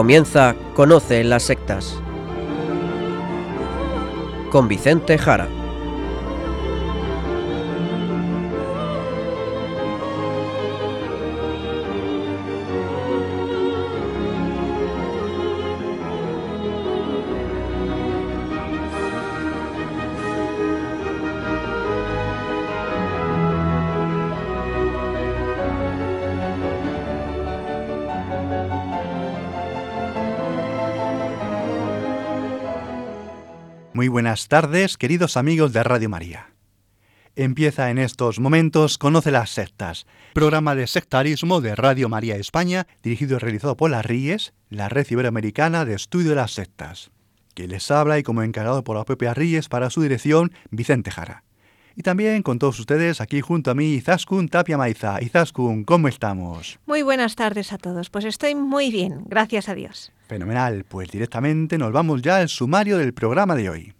Comienza Conoce las sectas. Con Vicente Jara. Buenas tardes, queridos amigos de Radio María. Empieza en estos momentos Conoce las sectas, programa de sectarismo de Radio María España, dirigido y realizado por la RIES, la Red Iberoamericana de Estudio de las Sectas, que les habla y como encargado por la propia RIES para su dirección, Vicente Jara. Y también con todos ustedes aquí junto a mí, Izaskun Tapia Maiza. Izaskun, ¿cómo estamos? Muy buenas tardes a todos. Pues estoy muy bien, gracias a Dios. Fenomenal, pues directamente nos vamos ya al sumario del programa de hoy.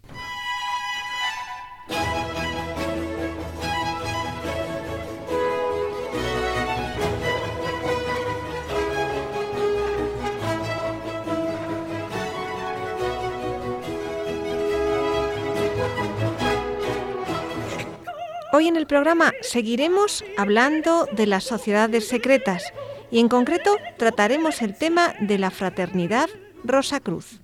Hoy en el programa seguiremos hablando de las sociedades secretas y en concreto trataremos el tema de la fraternidad Rosa Cruz.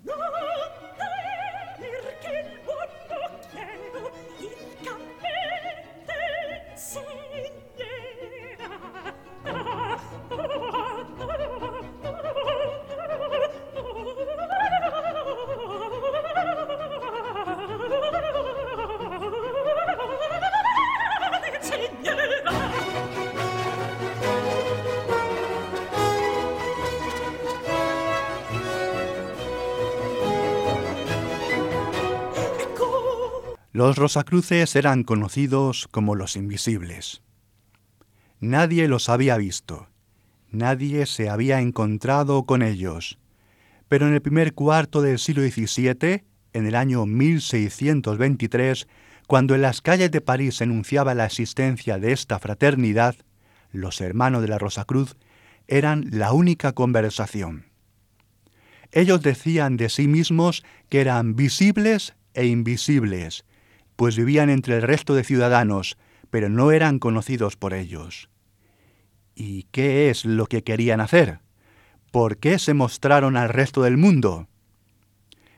Los Rosacruces eran conocidos como los invisibles. Nadie los había visto, nadie se había encontrado con ellos, pero en el primer cuarto del siglo XVII, en el año 1623, cuando en las calles de París se anunciaba la existencia de esta fraternidad, los hermanos de la Rosacruz eran la única conversación. Ellos decían de sí mismos que eran visibles e invisibles, pues vivían entre el resto de ciudadanos, pero no eran conocidos por ellos. ¿Y qué es lo que querían hacer? ¿Por qué se mostraron al resto del mundo?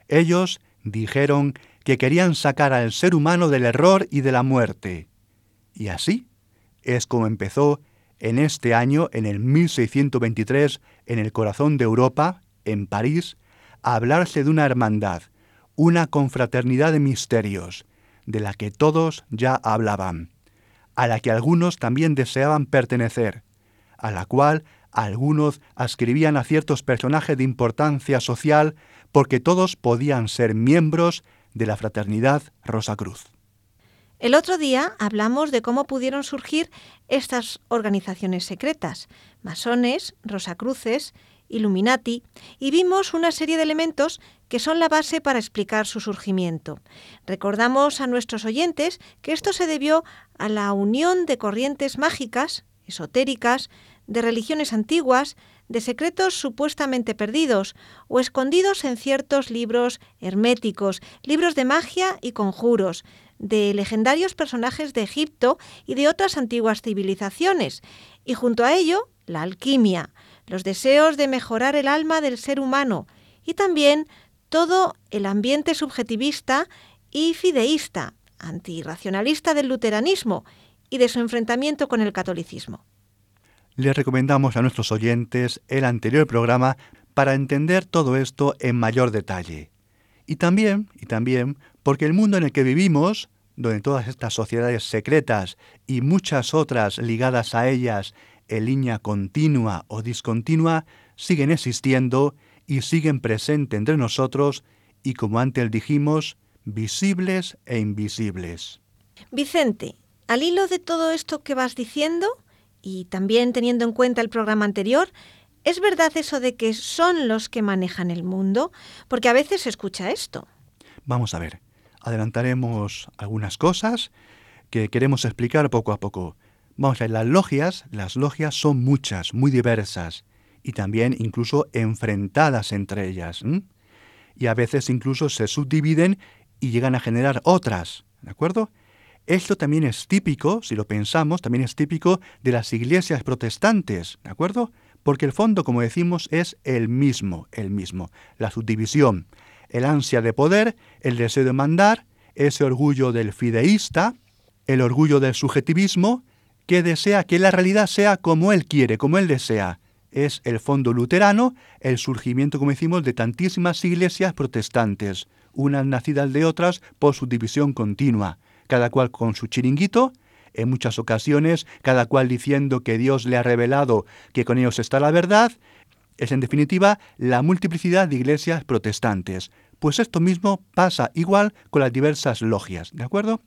Ellos dijeron que querían sacar al ser humano del error y de la muerte. Y así es como empezó en este año, en el 1623, en el corazón de Europa, en París, a hablarse de una hermandad, una confraternidad de misterios, de la que todos ya hablaban, a la que algunos también deseaban pertenecer, a la cual algunos ascribían a ciertos personajes de importancia social porque todos podían ser miembros de la fraternidad Rosacruz. El otro día hablamos de cómo pudieron surgir estas organizaciones secretas, masones, rosacruces, Illuminati, y vimos una serie de elementos que son la base para explicar su surgimiento. Recordamos a nuestros oyentes que esto se debió a la unión de corrientes mágicas, esotéricas, de religiones antiguas, de secretos supuestamente perdidos o escondidos en ciertos libros herméticos, libros de magia y conjuros, de legendarios personajes de Egipto y de otras antiguas civilizaciones, y junto a ello la alquimia, los deseos de mejorar el alma del ser humano y también todo el ambiente subjetivista y fideísta, antirracionalista del luteranismo y de su enfrentamiento con el catolicismo. Les recomendamos a nuestros oyentes el anterior programa para entender todo esto en mayor detalle. Y también, y también, porque el mundo en el que vivimos, donde todas estas sociedades secretas y muchas otras ligadas a ellas en línea continua o discontinua, siguen existiendo y siguen presentes entre nosotros y, como antes dijimos, visibles e invisibles. Vicente, al hilo de todo esto que vas diciendo, y también teniendo en cuenta el programa anterior, ¿es verdad eso de que son los que manejan el mundo? Porque a veces se escucha esto. Vamos a ver, adelantaremos algunas cosas que queremos explicar poco a poco. Vamos a ver, las logias, las logias son muchas, muy diversas, y también incluso enfrentadas entre ellas. Y a veces incluso se subdividen y llegan a generar otras. ¿De acuerdo? Esto también es típico, si lo pensamos, también es típico de las iglesias protestantes, ¿de acuerdo? Porque el fondo, como decimos, es el mismo, el mismo, la subdivisión, el ansia de poder, el deseo de mandar, ese orgullo del fideísta, el orgullo del subjetivismo, que desea que la realidad sea como él quiere, como él desea. Es el fondo luterano, el surgimiento, como decimos, de tantísimas iglesias protestantes, unas nacidas de otras por su división continua cada cual con su chiringuito, en muchas ocasiones cada cual diciendo que Dios le ha revelado que con ellos está la verdad, es en definitiva la multiplicidad de iglesias protestantes. Pues esto mismo pasa igual con las diversas logias, ¿de acuerdo?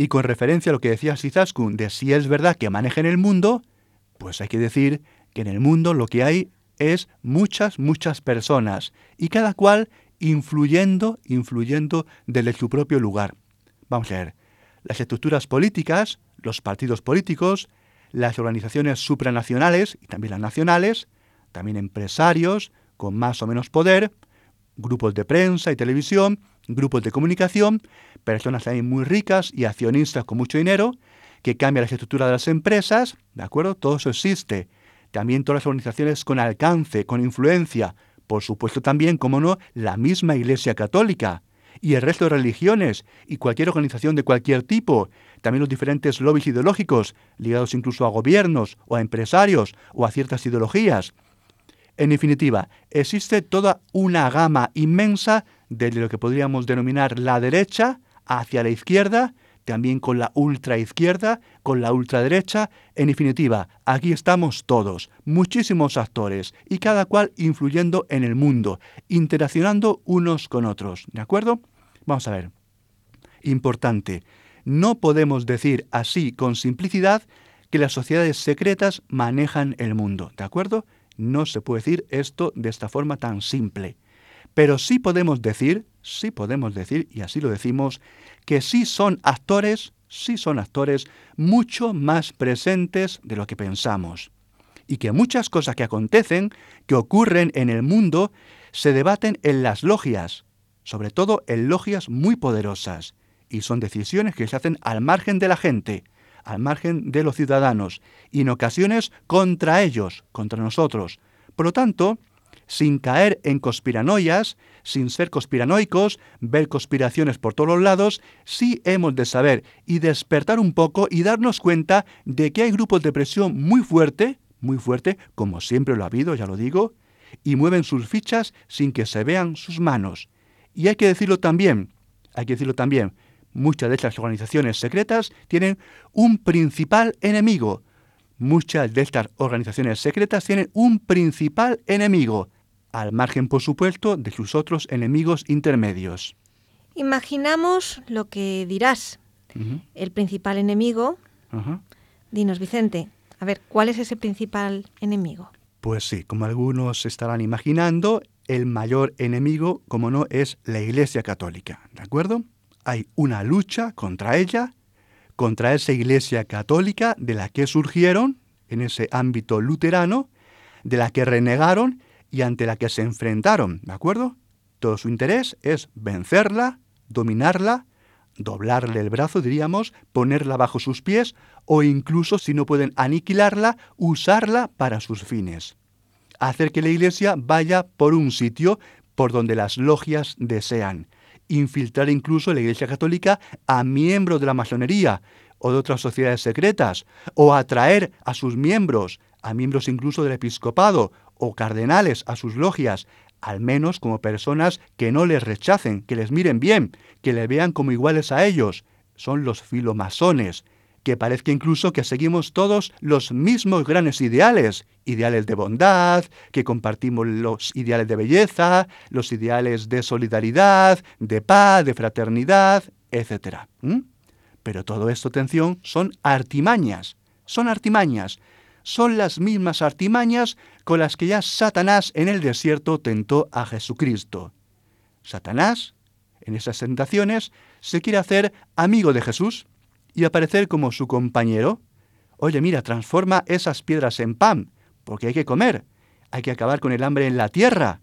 Y con referencia a lo que decía Sizaskun de si es verdad que manejen el mundo, pues hay que decir que en el mundo lo que hay es muchas, muchas personas, y cada cual influyendo, influyendo desde su propio lugar. Vamos a ver, las estructuras políticas, los partidos políticos, las organizaciones supranacionales y también las nacionales, también empresarios con más o menos poder, grupos de prensa y televisión, grupos de comunicación, personas también muy ricas y accionistas con mucho dinero, que cambian la estructura de las empresas, ¿de acuerdo? Todo eso existe. También todas las organizaciones con alcance, con influencia, por supuesto también, como no, la misma Iglesia Católica, y el resto de religiones y cualquier organización de cualquier tipo, también los diferentes lobbies ideológicos, ligados incluso a gobiernos o a empresarios o a ciertas ideologías. En definitiva, existe toda una gama inmensa de lo que podríamos denominar la derecha hacia la izquierda, también con la ultraizquierda, con la ultraderecha. En definitiva, aquí estamos todos, muchísimos actores, y cada cual influyendo en el mundo, interaccionando unos con otros. ¿De acuerdo? Vamos a ver. Importante. No podemos decir así con simplicidad que las sociedades secretas manejan el mundo. ¿De acuerdo? No se puede decir esto de esta forma tan simple. Pero sí podemos decir, sí podemos decir, y así lo decimos, que sí son actores, sí son actores mucho más presentes de lo que pensamos. Y que muchas cosas que acontecen, que ocurren en el mundo, se debaten en las logias, sobre todo en logias muy poderosas, y son decisiones que se hacen al margen de la gente, al margen de los ciudadanos, y en ocasiones contra ellos, contra nosotros. Por lo tanto, sin caer en conspiranoias, sin ser conspiranoicos, ver conspiraciones por todos los lados, sí hemos de saber y despertar un poco y darnos cuenta de que hay grupos de presión muy fuerte, muy fuerte, como siempre lo ha habido, ya lo digo, y mueven sus fichas sin que se vean sus manos. Y hay que decirlo también, hay que decirlo también, muchas de estas organizaciones secretas tienen un principal enemigo. Muchas de estas organizaciones secretas tienen un principal enemigo, al margen, por supuesto, de sus otros enemigos intermedios. Imaginamos lo que dirás. El principal enemigo. Dinos, Vicente, a ver, ¿cuál es ese principal enemigo? Pues sí, como algunos estarán imaginando, el mayor enemigo, como no, es la Iglesia Católica, ¿de acuerdo? Hay una lucha contra ella, contra esa Iglesia Católica de la que surgieron en ese ámbito luterano, de la que renegaron y ante la que se enfrentaron, ¿de acuerdo? Todo su interés es vencerla, dominarla, doblarle el brazo, diríamos, ponerla bajo sus pies o incluso, si no pueden aniquilarla, usarla para sus fines. Hacer que la Iglesia vaya por un sitio por donde las logias desean. Infiltrar incluso la Iglesia Católica a miembros de la masonería o de otras sociedades secretas, o atraer a sus miembros, a miembros incluso del episcopado o cardenales a sus logias, al menos como personas que no les rechacen, que les miren bien, que les vean como iguales a ellos. Son los filomasones, que parezca incluso que seguimos todos los mismos grandes ideales, ideales de bondad, que compartimos los ideales de belleza, los ideales de solidaridad, de paz, de fraternidad, etc. Pero todo esto, atención, son artimañas, son artimañas, son las mismas artimañas con las que ya Satanás en el desierto tentó a Jesucristo. Satanás, en esas tentaciones, se quiere hacer amigo de Jesús y aparecer como su compañero. Oye, mira, transforma esas piedras en pan, porque hay que comer. hay que acabar con el hambre en la tierra.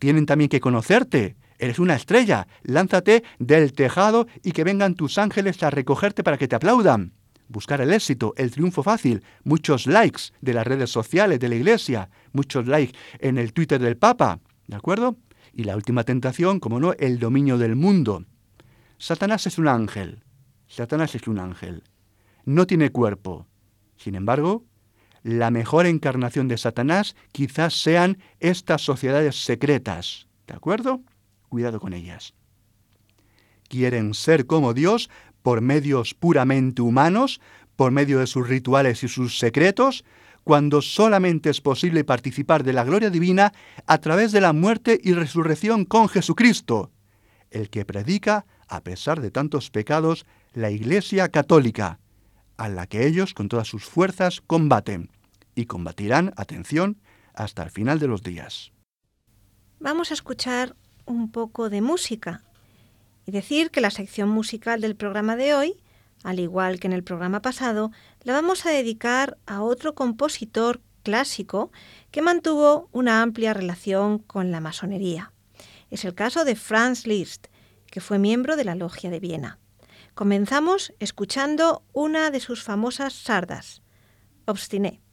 Tienen también que conocerte. Eres una estrella. Lánzate del tejado y que vengan tus ángeles a recogerte para que te aplaudan. Buscar el éxito, el triunfo fácil, muchos likes de las redes sociales de la iglesia, muchos likes en el Twitter del Papa. ¿De acuerdo? Y la última tentación, como no, el dominio del mundo. Satanás es un ángel. Satanás es un ángel. No tiene cuerpo. Sin embargo, la mejor encarnación de Satanás quizás sean estas sociedades secretas. ¿De acuerdo? Cuidado con ellas. Quieren ser como Dios por medios puramente humanos, por medio de sus rituales y sus secretos, cuando solamente es posible participar de la gloria divina a través de la muerte y resurrección con Jesucristo, el que predica, a pesar de tantos pecados, la Iglesia católica, a la que ellos con todas sus fuerzas combaten, y combatirán, atención, hasta el final de los días. Vamos a escuchar un poco de música y decir que la sección musical del programa de hoy al igual que en el programa pasado, la vamos a dedicar a otro compositor clásico que mantuvo una amplia relación con la masonería. Es el caso de Franz Liszt, que fue miembro de la Logia de Viena. Comenzamos escuchando una de sus famosas sardas, Obstiné.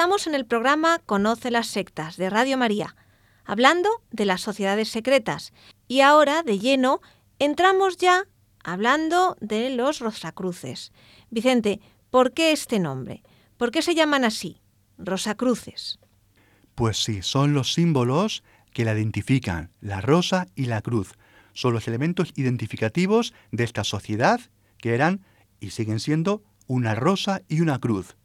Estamos en el programa Conoce las sectas de Radio María, hablando de las sociedades secretas. Y ahora, de lleno, entramos ya hablando de los Rosacruces. Vicente, ¿por qué este nombre? ¿Por qué se llaman así, Rosacruces? Pues sí, son los símbolos que la identifican, la rosa y la cruz. Son los elementos identificativos de esta sociedad que eran y siguen siendo una rosa y una cruz.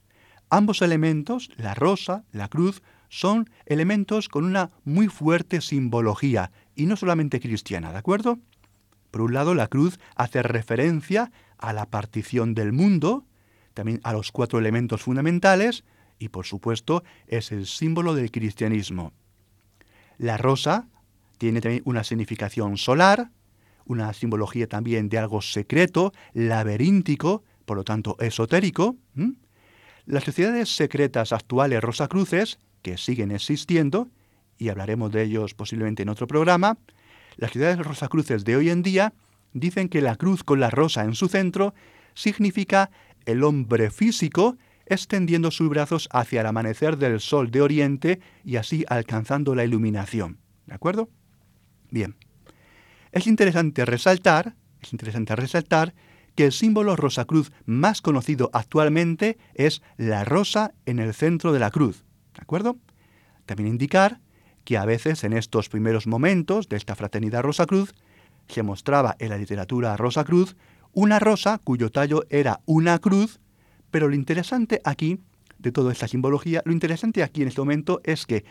Ambos elementos, la rosa, la cruz, son elementos con una muy fuerte simbología, y no solamente cristiana, ¿de acuerdo? Por un lado, la cruz hace referencia a la partición del mundo, también a los cuatro elementos fundamentales, y por supuesto es el símbolo del cristianismo. La rosa tiene también una significación solar, una simbología también de algo secreto, laberíntico, por lo tanto esotérico. Las sociedades secretas actuales rosacruces, que siguen existiendo, y hablaremos de ellos posiblemente en otro programa, las sociedades rosacruces de hoy en día dicen que la cruz con la rosa en su centro significa el hombre físico extendiendo sus brazos hacia el amanecer del sol de oriente y así alcanzando la iluminación. ¿De acuerdo? Bien. Es interesante resaltar, es interesante resaltar que el símbolo Rosacruz más conocido actualmente es la rosa en el centro de la cruz. ¿De acuerdo? También indicar que a veces en estos primeros momentos de esta fraternidad Rosacruz se mostraba en la literatura Rosacruz una rosa cuyo tallo era una cruz pero lo interesante aquí, de toda esta simbología, lo interesante aquí en este momento es que,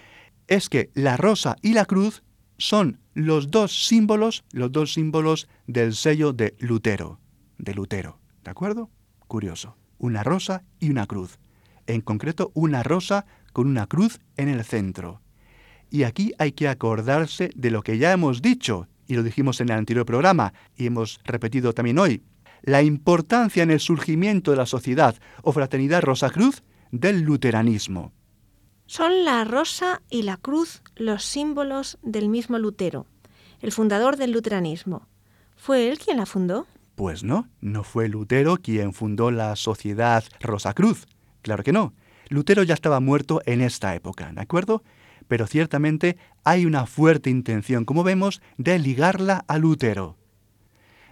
es que la rosa y la cruz son los dos símbolos, los dos símbolos del sello de Lutero, de Lutero, ¿de acuerdo? Curioso. Una rosa y una cruz. En concreto, una rosa con una cruz en el centro. Y aquí hay que acordarse de lo que ya hemos dicho, y lo dijimos en el anterior programa, y hemos repetido también hoy la importancia en el surgimiento de la sociedad o fraternidad Rosacruz del luteranismo. Son la rosa y la cruz los símbolos del mismo Lutero, el fundador del luteranismo. ¿Fue él quien la fundó? Pues no, no fue Lutero quien fundó la sociedad Rosacruz. Claro que no. Lutero ya estaba muerto en esta época, ¿de acuerdo? Pero ciertamente hay una fuerte intención, como vemos, de ligarla a Lutero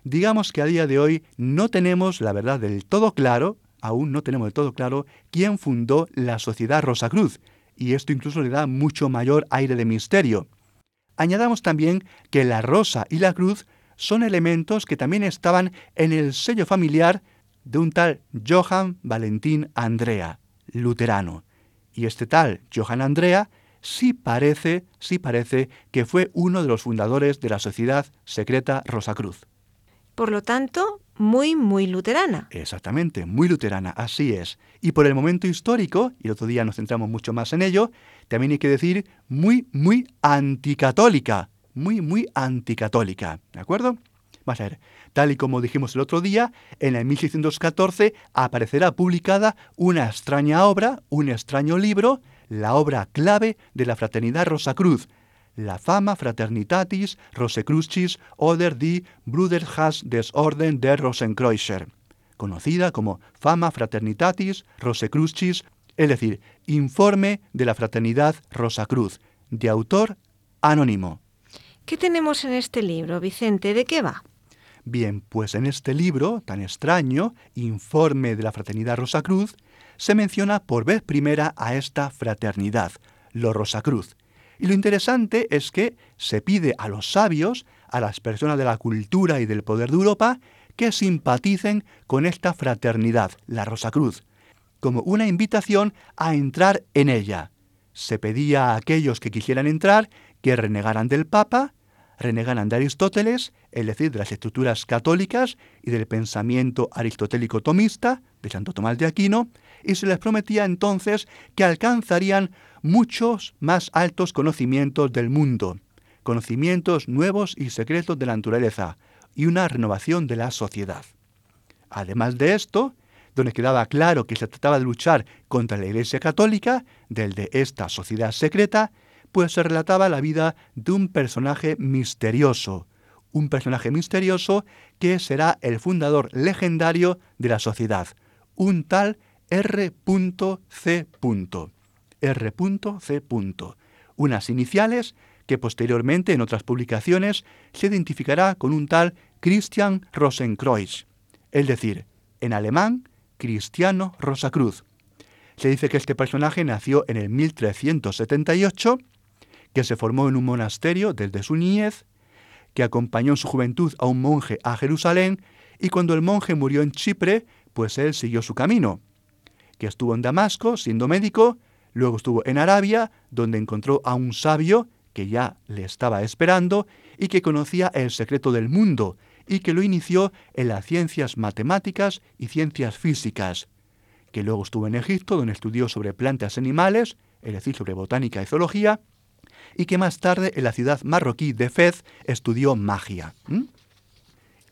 digamos que a día de hoy no tenemos la verdad del todo claro, aún no tenemos del todo claro, quién fundó la Sociedad Rosacruz, y esto incluso le da mucho mayor aire de misterio. Añadamos también que la rosa y la cruz son elementos que también estaban en el sello familiar de un tal Johann Valentín Andrea, luterano. Y este tal Johann Andrea sí parece, sí parece que fue uno de los fundadores de la sociedad secreta Rosacruz. Por lo tanto, muy, muy luterana. Exactamente, muy luterana, así es. Y por el momento histórico, y el otro día nos centramos mucho más en ello, también hay que decir muy, muy anticatólica. Muy, muy anticatólica. ¿De acuerdo? Vamos a ver, tal y como dijimos el otro día, en el 1614 aparecerá publicada una extraña obra, un extraño libro, la obra clave de la Fraternidad Rosacruz, la fama fraternitatis Rosecrucis oder die Bruderhas des Orden der Rosenkreuzer, conocida como Fama Fraternitatis Rosecrucis, es decir, Informe de la Fraternidad Rosacruz, de autor anónimo. ¿Qué tenemos en este libro, Vicente? ¿De qué va? Bien, pues en este libro tan extraño, Informe de la Fraternidad Rosacruz, se menciona por vez primera a esta fraternidad, lo Rosacruz, y lo interesante es que se pide a los sabios, a las personas de la cultura y del poder de Europa, que simpaticen con esta fraternidad, la Rosacruz, como una invitación a entrar en ella. Se pedía a aquellos que quisieran entrar que renegaran del Papa, renegaran de Aristóteles, es decir, de las estructuras católicas y del pensamiento aristotélico tomista de Santo Tomás de Aquino, y se les prometía entonces que alcanzarían muchos más altos conocimientos del mundo, conocimientos nuevos y secretos de la naturaleza y una renovación de la sociedad. Además de esto, donde quedaba claro que se trataba de luchar contra la Iglesia Católica, del de esta sociedad secreta, pues se relataba la vida de un personaje misterioso, un personaje misterioso que será el fundador legendario de la sociedad, un tal R.C R.C. Unas iniciales que posteriormente en otras publicaciones se identificará con un tal Christian Rosenkreuz, es decir, en alemán, Cristiano Rosacruz. Se dice que este personaje nació en el 1378, que se formó en un monasterio desde su niñez, que acompañó en su juventud a un monje a Jerusalén y cuando el monje murió en Chipre, pues él siguió su camino que estuvo en Damasco siendo médico, luego estuvo en Arabia, donde encontró a un sabio que ya le estaba esperando y que conocía el secreto del mundo y que lo inició en las ciencias matemáticas y ciencias físicas, que luego estuvo en Egipto, donde estudió sobre plantas y animales, es decir, sobre botánica y zoología, y que más tarde en la ciudad marroquí de Fez estudió magia.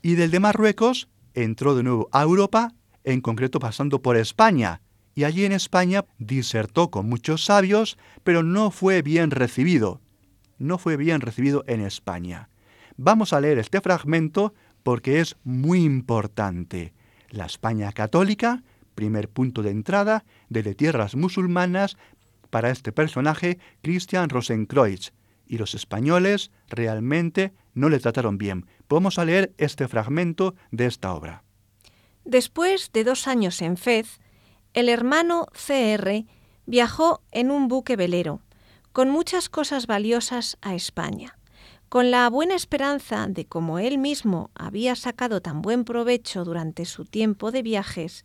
Y del de Marruecos entró de nuevo a Europa, en concreto pasando por España, y allí en España disertó con muchos sabios, pero no fue bien recibido. No fue bien recibido en España. Vamos a leer este fragmento porque es muy importante. La España católica, primer punto de entrada desde tierras musulmanas para este personaje, Christian Rosenkreuz, y los españoles realmente no le trataron bien. Vamos a leer este fragmento de esta obra. Después de dos años en Fez, el hermano CR viajó en un buque velero, con muchas cosas valiosas a España, con la buena esperanza de como él mismo había sacado tan buen provecho durante su tiempo de viajes,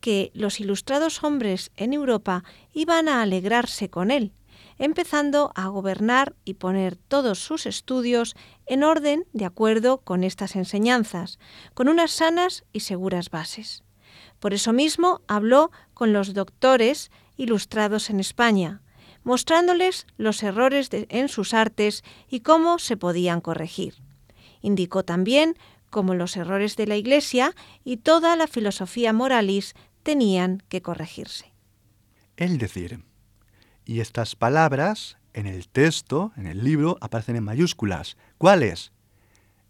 que los ilustrados hombres en Europa iban a alegrarse con él, empezando a gobernar y poner todos sus estudios en orden de acuerdo con estas enseñanzas, con unas sanas y seguras bases. Por eso mismo habló con los doctores ilustrados en España, mostrándoles los errores en sus artes y cómo se podían corregir. Indicó también cómo los errores de la Iglesia y toda la filosofía moralis tenían que corregirse. Es decir, y estas palabras en el texto, en el libro, aparecen en mayúsculas. ¿Cuáles?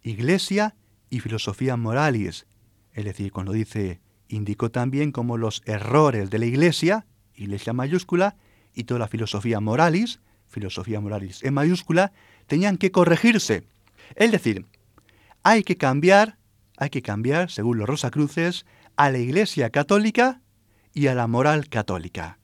Iglesia y filosofía moralis. Es decir, cuando dice, indicó también como los errores de la Iglesia, Iglesia mayúscula, y toda la filosofía moralis, filosofía moralis en mayúscula, tenían que corregirse. Es decir, hay que cambiar, hay que cambiar, según los Rosacruces, a la Iglesia católica y a la moral católica.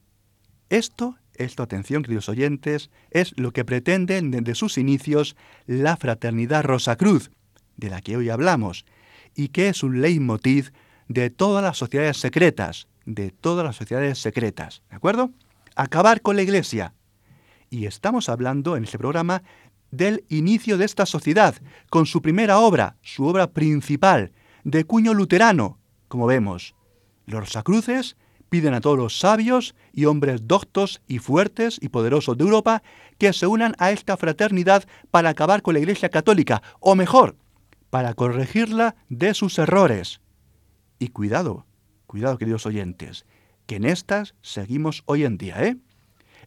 Esto, esto, atención, queridos oyentes, es lo que pretenden desde sus inicios la fraternidad Rosacruz, de la que hoy hablamos, y que es un leitmotiv de todas las sociedades secretas, de todas las sociedades secretas, ¿de acuerdo? Acabar con la Iglesia. Y estamos hablando en este programa del inicio de esta sociedad, con su primera obra, su obra principal, de cuño luterano, como vemos. Los sacruces piden a todos los sabios y hombres doctos y fuertes y poderosos de Europa que se unan a esta fraternidad para acabar con la Iglesia Católica, o mejor, para corregirla de sus errores. Y cuidado, cuidado queridos oyentes, que en estas seguimos hoy en día, ¿eh?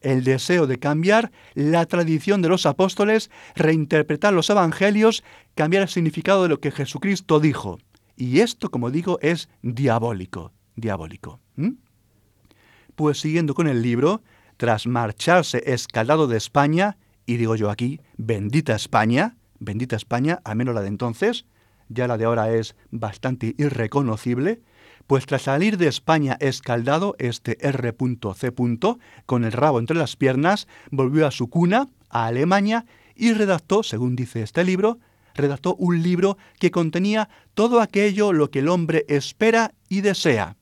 El deseo de cambiar la tradición de los apóstoles, reinterpretar los evangelios, cambiar el significado de lo que Jesucristo dijo. Y esto, como digo, es diabólico, diabólico. Pues siguiendo con el libro, tras marcharse escalado de España, y digo yo aquí, bendita España, bendita España, al menos la de entonces, ya la de ahora es bastante irreconocible, pues tras salir de España escaldado, este R.C. con el rabo entre las piernas, volvió a su cuna, a Alemania, y redactó, según dice este libro, redactó un libro que contenía todo aquello lo que el hombre espera y desea.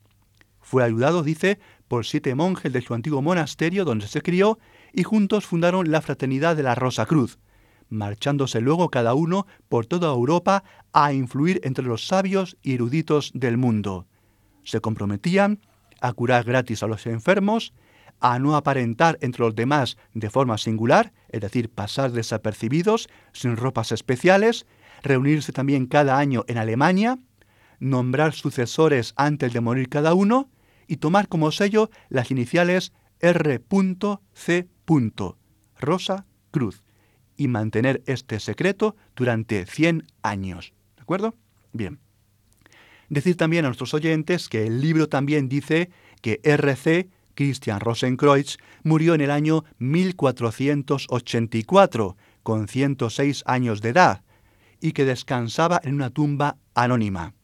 Fue ayudado, dice, por siete monjes de su antiguo monasterio donde se crió y juntos fundaron la Fraternidad de la Rosa Cruz, marchándose luego cada uno por toda Europa a influir entre los sabios y eruditos del mundo. Se comprometían a curar gratis a los enfermos, a no aparentar entre los demás de forma singular, es decir, pasar desapercibidos, sin ropas especiales, reunirse también cada año en Alemania, nombrar sucesores antes de morir cada uno y tomar como sello las iniciales R.C. Rosa Cruz y mantener este secreto durante 100 años. ¿De acuerdo? Bien. Decir también a nuestros oyentes que el libro también dice que RC, Christian Rosenkreuz, murió en el año 1484, con 106 años de edad, y que descansaba en una tumba anónima.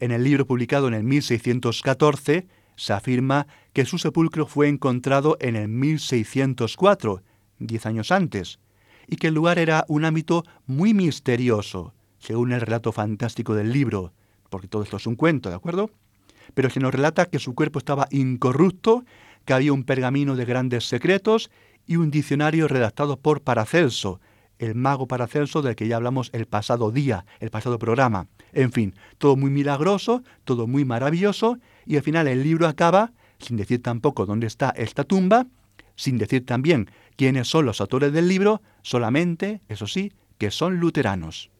En el libro publicado en el 1614 se afirma que su sepulcro fue encontrado en el 1604, diez años antes, y que el lugar era un ámbito muy misterioso, según el relato fantástico del libro, porque todo esto es un cuento, ¿de acuerdo? Pero se nos relata que su cuerpo estaba incorrupto, que había un pergamino de grandes secretos y un diccionario redactado por Paracelso, el mago Paracelso del que ya hablamos el pasado día, el pasado programa. En fin, todo muy milagroso, todo muy maravilloso, y al final el libro acaba, sin decir tampoco dónde está esta tumba, sin decir también quiénes son los autores del libro, solamente, eso sí, que son luteranos.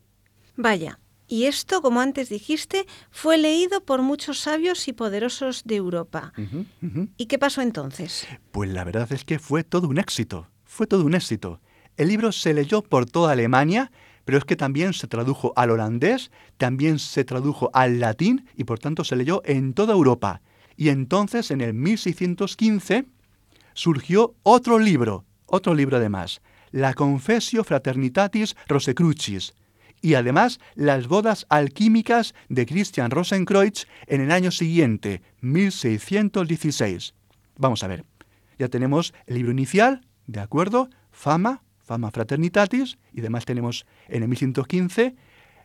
Vaya, y esto, como antes dijiste, fue leído por muchos sabios y poderosos de Europa. ¿Y qué pasó entonces? Pues la verdad es que fue todo un éxito, fue todo un éxito. El libro se leyó por toda Alemania, pero es que también se tradujo al holandés, también se tradujo al latín y por tanto se leyó en toda Europa. Y entonces, en el 1615, surgió otro libro, otro libro además, la Confessio Fraternitatis Rosecrucis, y además las bodas alquímicas de Christian Rosenkreuz en el año siguiente, 1616. Vamos a ver, ya tenemos el libro inicial, ¿de acuerdo? Fama, Fama Fraternitatis, y además tenemos en el 1115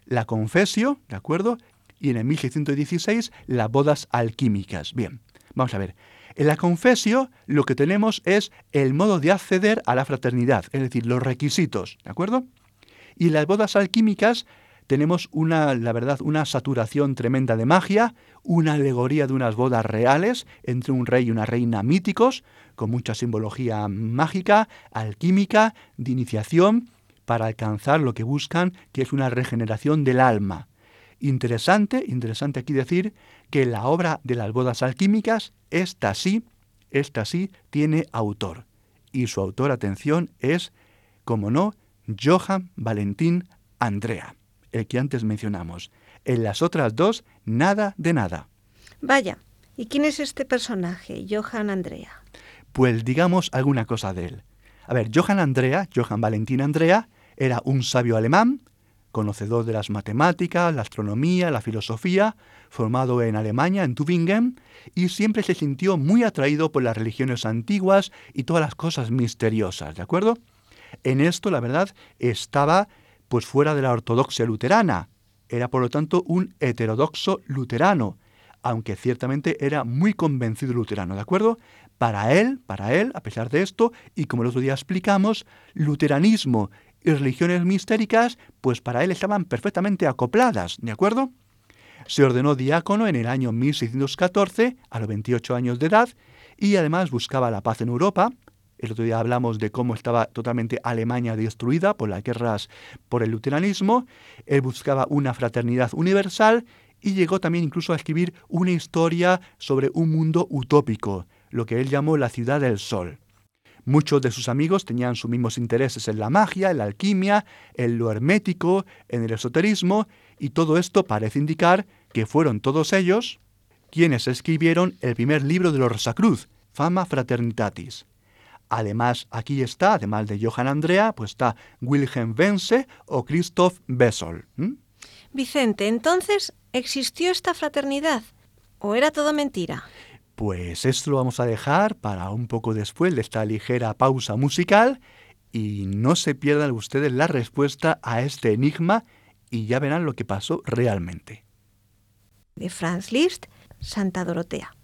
la Confesio, ¿de acuerdo? Y en el 1616 las bodas alquímicas. Bien, vamos a ver. En la Confesio lo que tenemos es el modo de acceder a la fraternidad, es decir, los requisitos, ¿de acuerdo? Y las bodas alquímicas tenemos una, la verdad, una saturación tremenda de magia, una alegoría de unas bodas reales entre un rey y una reina míticos, con mucha simbología mágica, alquímica, de iniciación, para alcanzar lo que buscan, que es una regeneración del alma. Interesante, interesante aquí decir que la obra de las bodas alquímicas, esta sí, esta sí tiene autor. Y su autor, atención, es, como no, Johann Valentín Andrea, el que antes mencionamos. En las otras dos, nada de nada. Vaya, ¿y quién es este personaje, Johann Andrea? Pues digamos alguna cosa de él. A ver, Johann Andrea, Johann Valentín Andrea, era un sabio alemán, conocedor de las matemáticas, la astronomía, la filosofía, formado en Alemania, en Tübingen, y siempre se sintió muy atraído por las religiones antiguas y todas las cosas misteriosas, ¿de acuerdo? En esto, la verdad, estaba pues fuera de la ortodoxia luterana. Era, por lo tanto, un heterodoxo luterano, aunque ciertamente era muy convencido luterano, ¿de acuerdo? Para él, para él, a pesar de esto, y como el otro día explicamos, luteranismo y religiones mistéricas, pues para él estaban perfectamente acopladas, ¿de acuerdo? Se ordenó diácono en el año 1614, a los 28 años de edad, y además buscaba la paz en Europa, el otro día hablamos de cómo estaba totalmente Alemania destruida por las guerras por el luteranismo. Él buscaba una fraternidad universal y llegó también incluso a escribir una historia sobre un mundo utópico, lo que él llamó la ciudad del sol. Muchos de sus amigos tenían sus mismos intereses en la magia, en la alquimia, en lo hermético, en el esoterismo, y todo esto parece indicar que fueron todos ellos quienes escribieron el primer libro de los Rosacruz, Fama Fraternitatis. Además, aquí está, además de Johann Andrea, pues está Wilhelm Wense o Christoph Bessel. Vicente, entonces, ¿existió esta fraternidad? ¿O era todo mentira? Pues esto lo vamos a dejar para un poco después de esta ligera pausa musical y no se pierdan ustedes la respuesta a este enigma y ya verán lo que pasó realmente. De Franz Liszt, Santa Dorotea.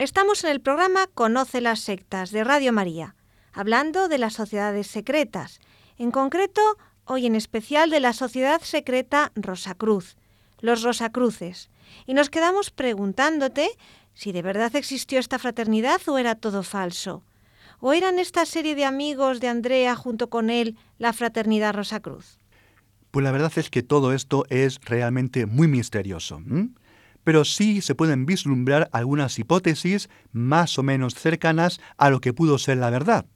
Estamos en el programa Conoce las sectas de Radio María, hablando de las sociedades secretas, en concreto, hoy en especial de la sociedad secreta Rosacruz, los Rosacruces, y nos quedamos preguntándote si de verdad existió esta fraternidad o era todo falso. ¿O eran esta serie de amigos de Andrea junto con él la fraternidad Rosacruz? Pues la verdad es que todo esto es realmente muy misterioso pero sí se pueden vislumbrar algunas hipótesis más o menos cercanas a lo que pudo ser la verdad.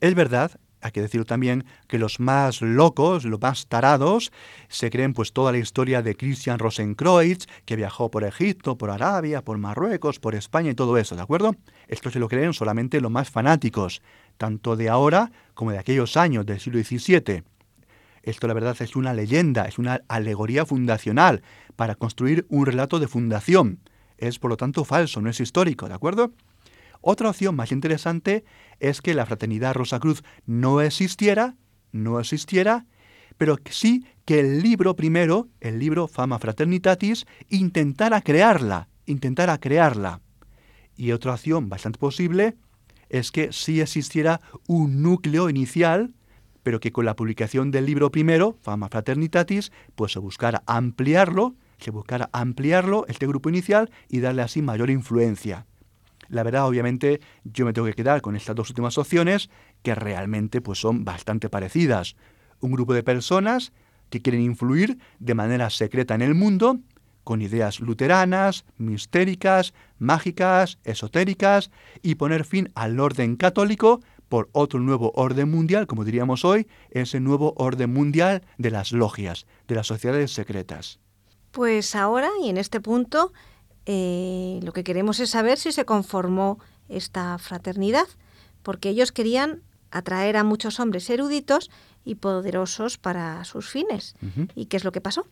Es verdad, hay que decirlo también, que los más locos, los más tarados, se creen pues toda la historia de Christian Rosenkreuz, que viajó por Egipto, por Arabia, por Marruecos, por España y todo eso, ¿de acuerdo? Esto se lo creen solamente los más fanáticos, tanto de ahora como de aquellos años del siglo XVII. Esto la verdad es una leyenda, es una alegoría fundacional para construir un relato de fundación. Es por lo tanto falso, no es histórico, ¿de acuerdo? Otra opción más interesante es que la fraternidad Rosacruz no existiera, no existiera, pero sí que el libro primero, el libro Fama Fraternitatis, intentara crearla, intentara crearla. Y otra opción bastante posible es que sí existiera un núcleo inicial pero que con la publicación del libro primero, Fama Fraternitatis, pues se buscara ampliarlo, se buscara ampliarlo, este grupo inicial, y darle así mayor influencia. La verdad, obviamente, yo me tengo que quedar con estas dos últimas opciones, que realmente pues, son bastante parecidas. Un grupo de personas que quieren influir de manera secreta en el mundo, con ideas luteranas, mistéricas, mágicas, esotéricas, y poner fin al orden católico por otro nuevo orden mundial, como diríamos hoy, ese nuevo orden mundial de las logias, de las sociedades secretas. Pues ahora, y en este punto, eh, lo que queremos es saber si se conformó esta fraternidad, porque ellos querían atraer a muchos hombres eruditos y poderosos para sus fines. ¿Y qué es lo que pasó?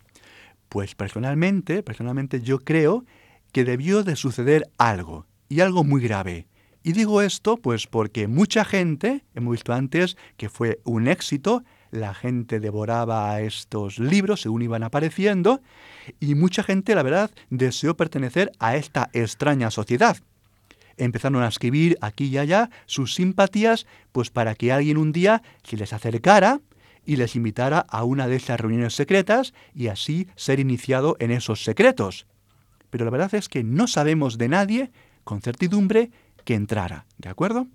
Pues personalmente, personalmente yo creo que debió de suceder algo, y algo muy grave. Y digo esto pues porque mucha gente, hemos visto antes que fue un éxito, la gente devoraba estos libros según iban apareciendo, y mucha gente, la verdad, deseó pertenecer a esta extraña sociedad. Empezaron a escribir aquí y allá sus simpatías, pues para que alguien un día se les acercara y les invitara a una de esas reuniones secretas y así ser iniciado en esos secretos. Pero la verdad es que no sabemos de nadie con certidumbre que entrara, ¿de acuerdo?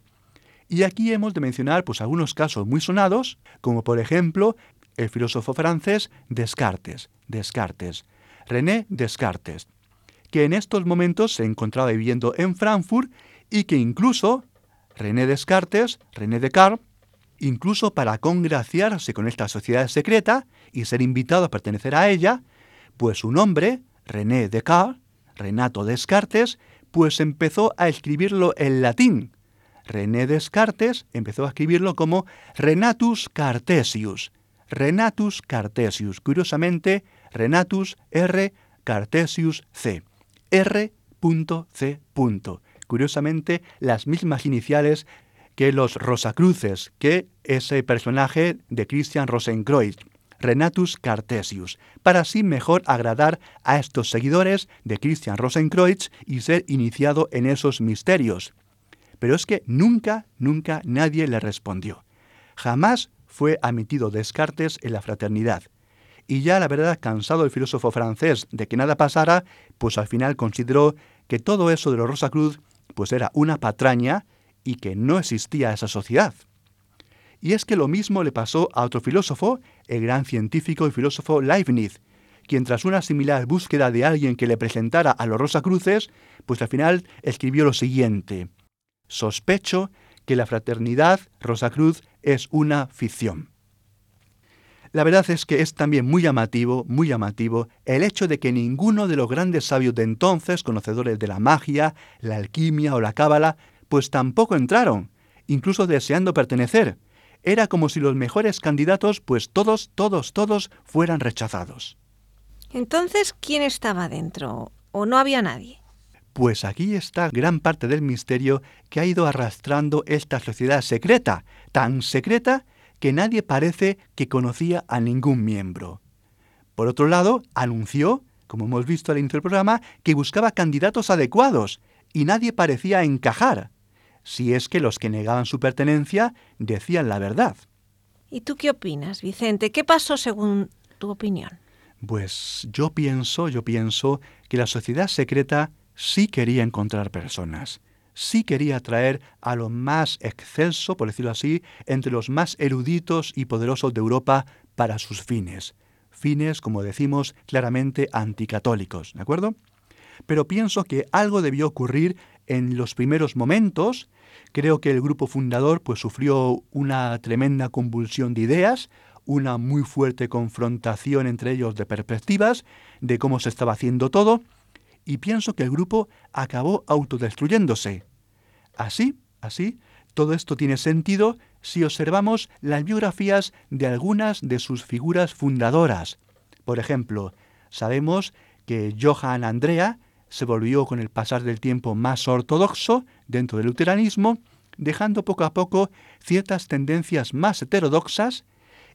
Y aquí hemos de mencionar pues, algunos casos muy sonados, como por ejemplo el filósofo francés Descartes, Descartes, René Descartes, que en estos momentos se encontraba viviendo en Frankfurt y que incluso René Descartes, René Descartes, incluso para congraciarse con esta sociedad secreta y ser invitado a pertenecer a ella, pues su nombre, René Descartes, Renato Descartes, pues empezó a escribirlo en latín. René Descartes empezó a escribirlo como Renatus Cartesius. Renatus Cartesius. Curiosamente, Renatus R. Cartesius C. R.C. Curiosamente, las mismas iniciales que los Rosacruces, que ese personaje de Christian Rosenkreuz. Renatus Cartesius, para así mejor agradar a estos seguidores de Christian Rosenkreuz y ser iniciado en esos misterios. Pero es que nunca, nunca nadie le respondió. Jamás fue admitido Descartes en la fraternidad. Y ya la verdad, cansado el filósofo francés de que nada pasara, pues al final consideró que todo eso de los Rosacruz pues era una patraña y que no existía esa sociedad. Y es que lo mismo le pasó a otro filósofo, el gran científico y filósofo Leibniz, quien tras una similar búsqueda de alguien que le presentara a los Rosacruces, pues al final escribió lo siguiente. Sospecho que la fraternidad Rosacruz es una ficción. La verdad es que es también muy llamativo, muy llamativo, el hecho de que ninguno de los grandes sabios de entonces, conocedores de la magia, la alquimia o la cábala, pues tampoco entraron, incluso deseando pertenecer, era como si los mejores candidatos, pues todos, todos, todos fueran rechazados. Entonces, ¿quién estaba dentro? ¿O no había nadie? Pues aquí está gran parte del misterio que ha ido arrastrando esta sociedad secreta, tan secreta que nadie parece que conocía a ningún miembro. Por otro lado, anunció, como hemos visto al inicio del programa, que buscaba candidatos adecuados, y nadie parecía encajar, si es que los que negaban su pertenencia decían la verdad. ¿Y tú qué opinas, Vicente? ¿Qué pasó según tu opinión? Pues yo pienso, yo pienso que la sociedad secreta sí quería encontrar personas, sí quería atraer a lo más excelso, por decirlo así, entre los más eruditos y poderosos de Europa para sus fines. Fines, como decimos, claramente anticatólicos, ¿de acuerdo? Pero pienso que algo debió ocurrir en los primeros momentos. Creo que el grupo fundador pues sufrió una tremenda convulsión de ideas, una muy fuerte confrontación entre ellos de perspectivas, de cómo se estaba haciendo todo, y pienso que el grupo acabó autodestruyéndose. Así, así, todo esto tiene sentido si observamos las biografías de algunas de sus figuras fundadoras. Por ejemplo, sabemos que Johann Andrea se volvió con el pasar del tiempo más ortodoxo dentro del luteranismo, dejando poco a poco ciertas tendencias más heterodoxas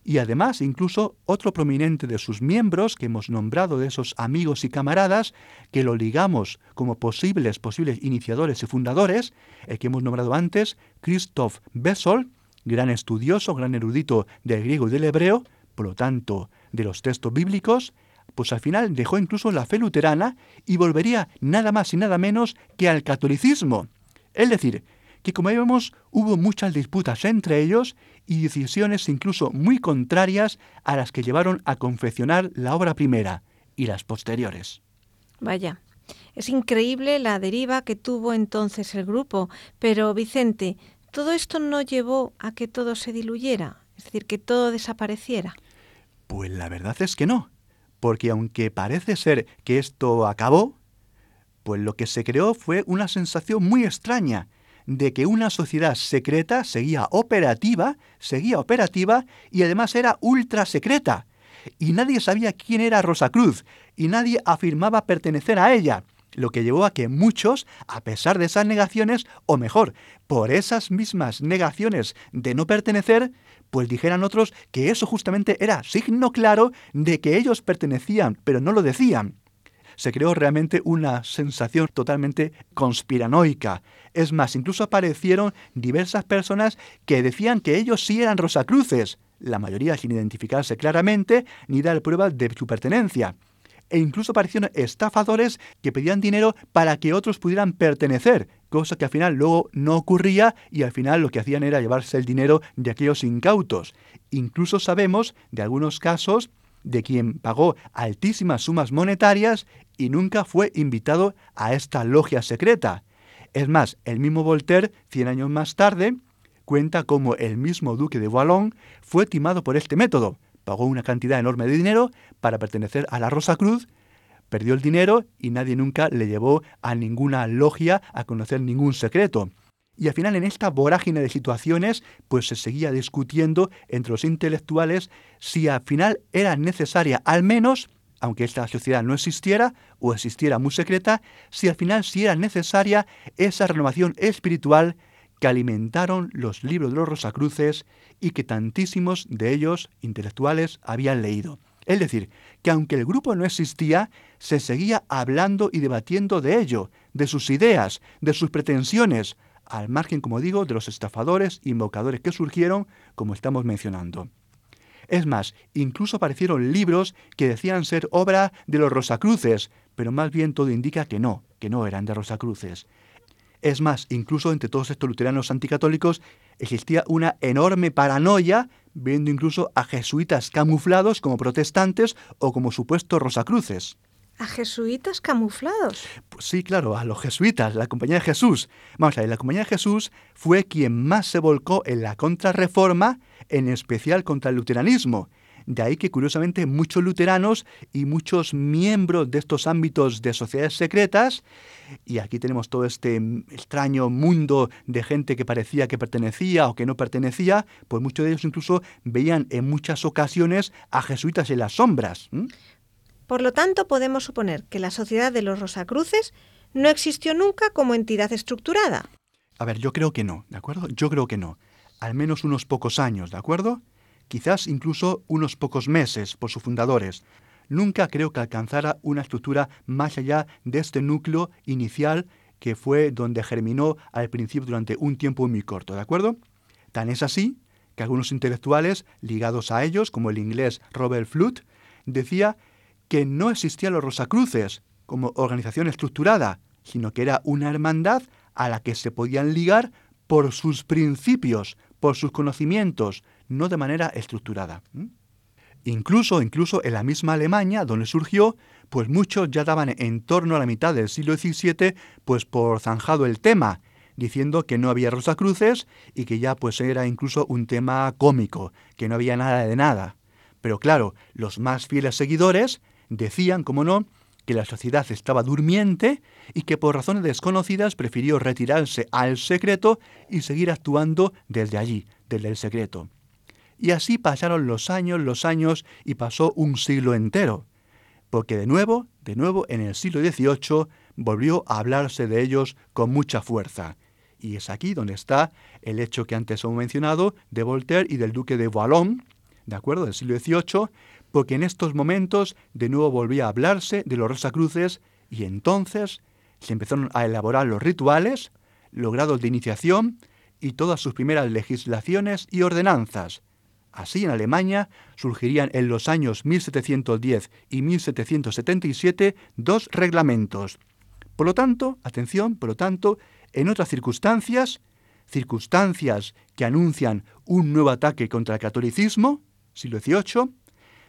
y además incluso otro prominente de sus miembros que hemos nombrado de esos amigos y camaradas que lo ligamos como posibles posibles iniciadores y fundadores, el que hemos nombrado antes, Christoph Bessel, gran estudioso, gran erudito del griego y del hebreo, por lo tanto, de los textos bíblicos, pues al final dejó incluso la fe luterana y volvería nada más y nada menos que al catolicismo. Es decir, que como vemos hubo muchas disputas entre ellos y decisiones incluso muy contrarias a las que llevaron a confeccionar la obra primera y las posteriores. Vaya, es increíble la deriva que tuvo entonces el grupo, pero Vicente, ¿todo esto no llevó a que todo se diluyera? Es decir, que todo desapareciera. Pues la verdad es que no, porque aunque parece ser que esto acabó, pues lo que se creó fue una sensación muy extraña de que una sociedad secreta seguía operativa, seguía operativa y además era ultra secreta. Y nadie sabía quién era Rosa Cruz y nadie afirmaba pertenecer a ella, lo que llevó a que muchos, a pesar de esas negaciones, o mejor, por esas mismas negaciones de no pertenecer, pues dijeran otros que eso justamente era signo claro de que ellos pertenecían, pero no lo decían se creó realmente una sensación totalmente conspiranoica. Es más, incluso aparecieron diversas personas que decían que ellos sí eran Rosacruces, la mayoría sin identificarse claramente ni dar pruebas de su pertenencia. E incluso aparecieron estafadores que pedían dinero para que otros pudieran pertenecer, cosa que al final luego no ocurría y al final lo que hacían era llevarse el dinero de aquellos incautos. Incluso sabemos de algunos casos de quien pagó altísimas sumas monetarias y nunca fue invitado a esta logia secreta. Es más, el mismo Voltaire, cien años más tarde, cuenta cómo el mismo duque de Bouillon fue timado por este método. Pagó una cantidad enorme de dinero para pertenecer a la Rosa Cruz, perdió el dinero y nadie nunca le llevó a ninguna logia a conocer ningún secreto. Y al final en esta vorágine de situaciones, pues se seguía discutiendo entre los intelectuales si al final era necesaria, al menos, aunque esta sociedad no existiera o existiera muy secreta, si al final sí era necesaria esa renovación espiritual que alimentaron los libros de los Rosacruces y que tantísimos de ellos intelectuales habían leído. Es decir, que aunque el grupo no existía, se seguía hablando y debatiendo de ello, de sus ideas, de sus pretensiones, al margen, como digo, de los estafadores e invocadores que surgieron, como estamos mencionando. Es más, incluso aparecieron libros que decían ser obra de los Rosacruces, pero más bien todo indica que no, que no eran de Rosacruces. Es más, incluso entre todos estos luteranos anticatólicos existía una enorme paranoia, viendo incluso a jesuitas camuflados como protestantes o como supuestos Rosacruces. ¿A jesuitas camuflados? Pues sí, claro, a los jesuitas, la Compañía de Jesús. Vamos a ver, la Compañía de Jesús fue quien más se volcó en la contrarreforma, en especial contra el luteranismo. De ahí que curiosamente muchos luteranos y muchos miembros de estos ámbitos de sociedades secretas, y aquí tenemos todo este extraño mundo de gente que parecía que pertenecía o que no pertenecía, pues muchos de ellos incluso veían en muchas ocasiones a jesuitas en las sombras. Por lo tanto, podemos suponer que la Sociedad de los Rosacruces no existió nunca como entidad estructurada. A ver, yo creo que no, ¿de acuerdo? Yo creo que no. Al menos unos pocos años, ¿de acuerdo? Quizás incluso unos pocos meses por sus fundadores. Nunca creo que alcanzara una estructura más allá de este núcleo inicial que fue donde germinó al principio durante un tiempo muy corto, ¿de acuerdo? Tan es así que algunos intelectuales ligados a ellos, como el inglés Robert Flood, decía que no existían los Rosacruces como organización estructurada, sino que era una hermandad a la que se podían ligar por sus principios, por sus conocimientos, no de manera estructurada. Incluso, incluso en la misma Alemania, donde surgió, pues muchos ya daban en torno a la mitad del siglo XVII, pues por zanjado el tema, diciendo que no había Rosacruces y que ya pues era incluso un tema cómico, que no había nada de nada. Pero claro, los más fieles seguidores decían, como no, que la sociedad estaba durmiente y que por razones desconocidas prefirió retirarse al secreto y seguir actuando desde allí, desde el secreto. Y así pasaron los años, los años, y pasó un siglo entero. Porque de nuevo, de nuevo, en el siglo XVIII volvió a hablarse de ellos con mucha fuerza. Y es aquí donde está el hecho que antes hemos mencionado de Voltaire y del duque de Vallon, ¿de acuerdo?, del siglo XVIII, porque en estos momentos de nuevo volvía a hablarse de los Rosacruces y entonces se empezaron a elaborar los rituales, los grados de iniciación y todas sus primeras legislaciones y ordenanzas, Así en Alemania surgirían en los años 1710 y 1777 dos reglamentos. Por lo tanto, atención, por lo tanto, en otras circunstancias, circunstancias que anuncian un nuevo ataque contra el catolicismo, siglo XVIII,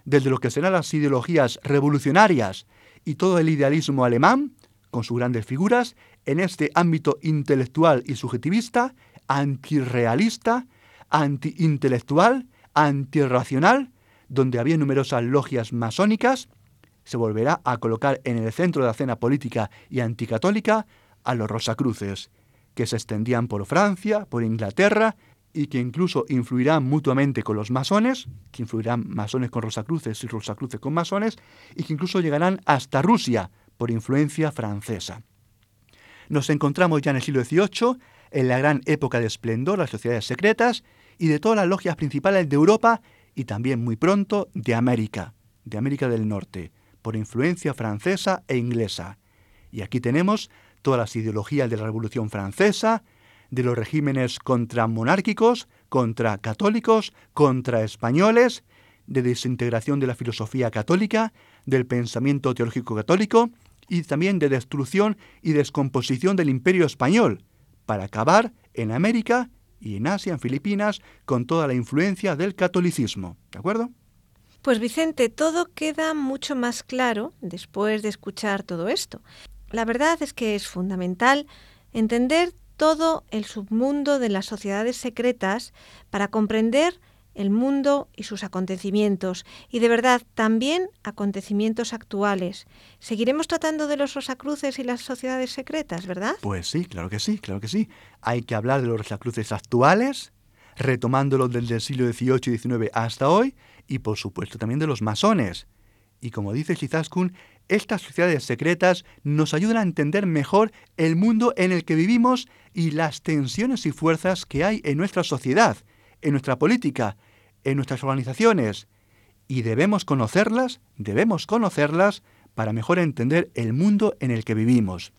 desde lo que serán las ideologías revolucionarias y todo el idealismo alemán, con sus grandes figuras, en este ámbito intelectual y subjetivista, antirrealista, antiintelectual, antirracional, donde había numerosas logias masónicas, se volverá a colocar en el centro de la cena política y anticatólica a los Rosacruces, que se extendían por Francia, por Inglaterra, y que incluso influirán mutuamente con los masones, que influirán masones con Rosacruces y Rosacruces con masones, y que incluso llegarán hasta Rusia por influencia francesa. Nos encontramos ya en el siglo XVIII, en la gran época de esplendor las sociedades secretas, y de todas las logias principales de Europa y también muy pronto de América, de América del Norte, por influencia francesa e inglesa. Y aquí tenemos todas las ideologías de la Revolución Francesa, de los regímenes contramonárquicos, contra católicos, contra españoles, de desintegración de la filosofía católica, del pensamiento teológico católico y también de destrucción y descomposición del imperio español, para acabar en América y en Asia, en Filipinas, con toda la influencia del catolicismo. ¿De acuerdo? Pues Vicente, todo queda mucho más claro después de escuchar todo esto. La verdad es que es fundamental entender todo el submundo de las sociedades secretas para comprender el mundo y sus acontecimientos, y de verdad también acontecimientos actuales. Seguiremos tratando de los Rosacruces y las sociedades secretas, ¿verdad? Pues sí, claro que sí, claro que sí. Hay que hablar de los Rosacruces actuales, retomándolos desde el siglo XVIII y XIX hasta hoy, y por supuesto también de los masones. Y como dice Shizaskun, estas sociedades secretas nos ayudan a entender mejor el mundo en el que vivimos y las tensiones y fuerzas que hay en nuestra sociedad, en nuestra política, en nuestras organizaciones. Y debemos conocerlas, debemos conocerlas para mejor entender el mundo en el que vivimos.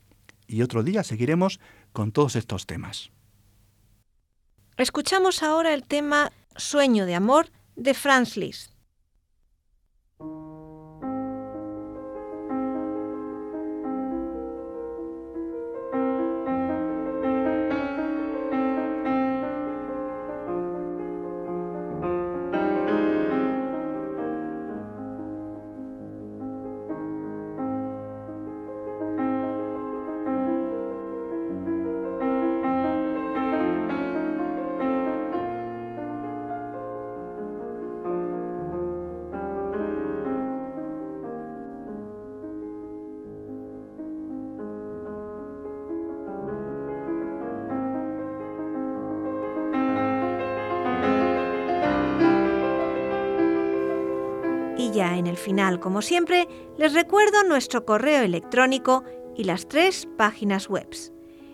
Y otro día seguiremos con todos estos temas. Escuchamos ahora el tema Sueño de Amor de Franz Liszt. En el final, como siempre, les recuerdo nuestro correo electrónico y las tres páginas web.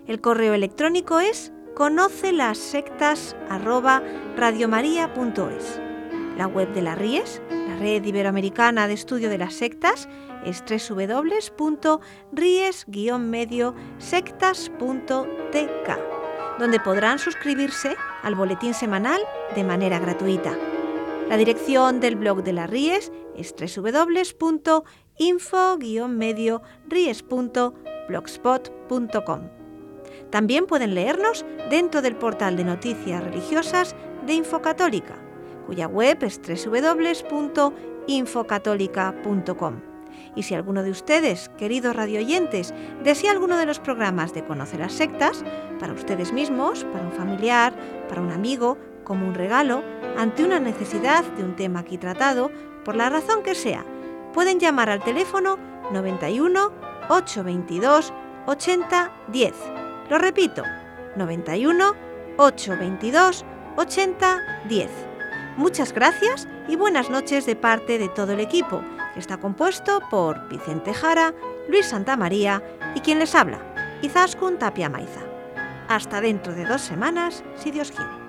El correo electrónico es conoce las sectas La web de la Ries, la red iberoamericana de estudio de las sectas es www.ries-mediosectas.tk, donde podrán suscribirse al boletín semanal de manera gratuita. La dirección del blog de las Ries es www.info-medio-ries.blogspot.com. También pueden leernos dentro del portal de noticias religiosas de Infocatólica, cuya web es www.infocatólica.com. Y si alguno de ustedes, queridos radioyentes, desea alguno de los programas de Conocer las Sectas, para ustedes mismos, para un familiar, para un amigo, como un regalo, ante una necesidad de un tema aquí tratado, por la razón que sea, pueden llamar al teléfono 91 822 80 10. Lo repito, 91 822 80 10. Muchas gracias y buenas noches de parte de todo el equipo, que está compuesto por Vicente Jara, Luis Santamaría y quien les habla, Izaskun Tapia Maiza. Hasta dentro de dos semanas, si Dios quiere.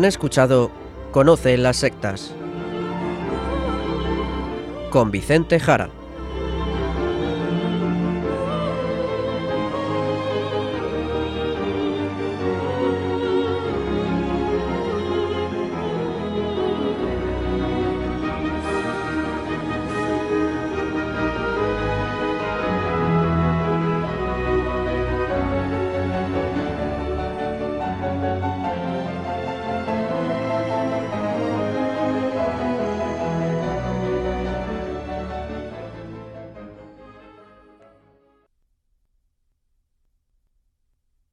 Han escuchado Conoce las sectas con Vicente Jara.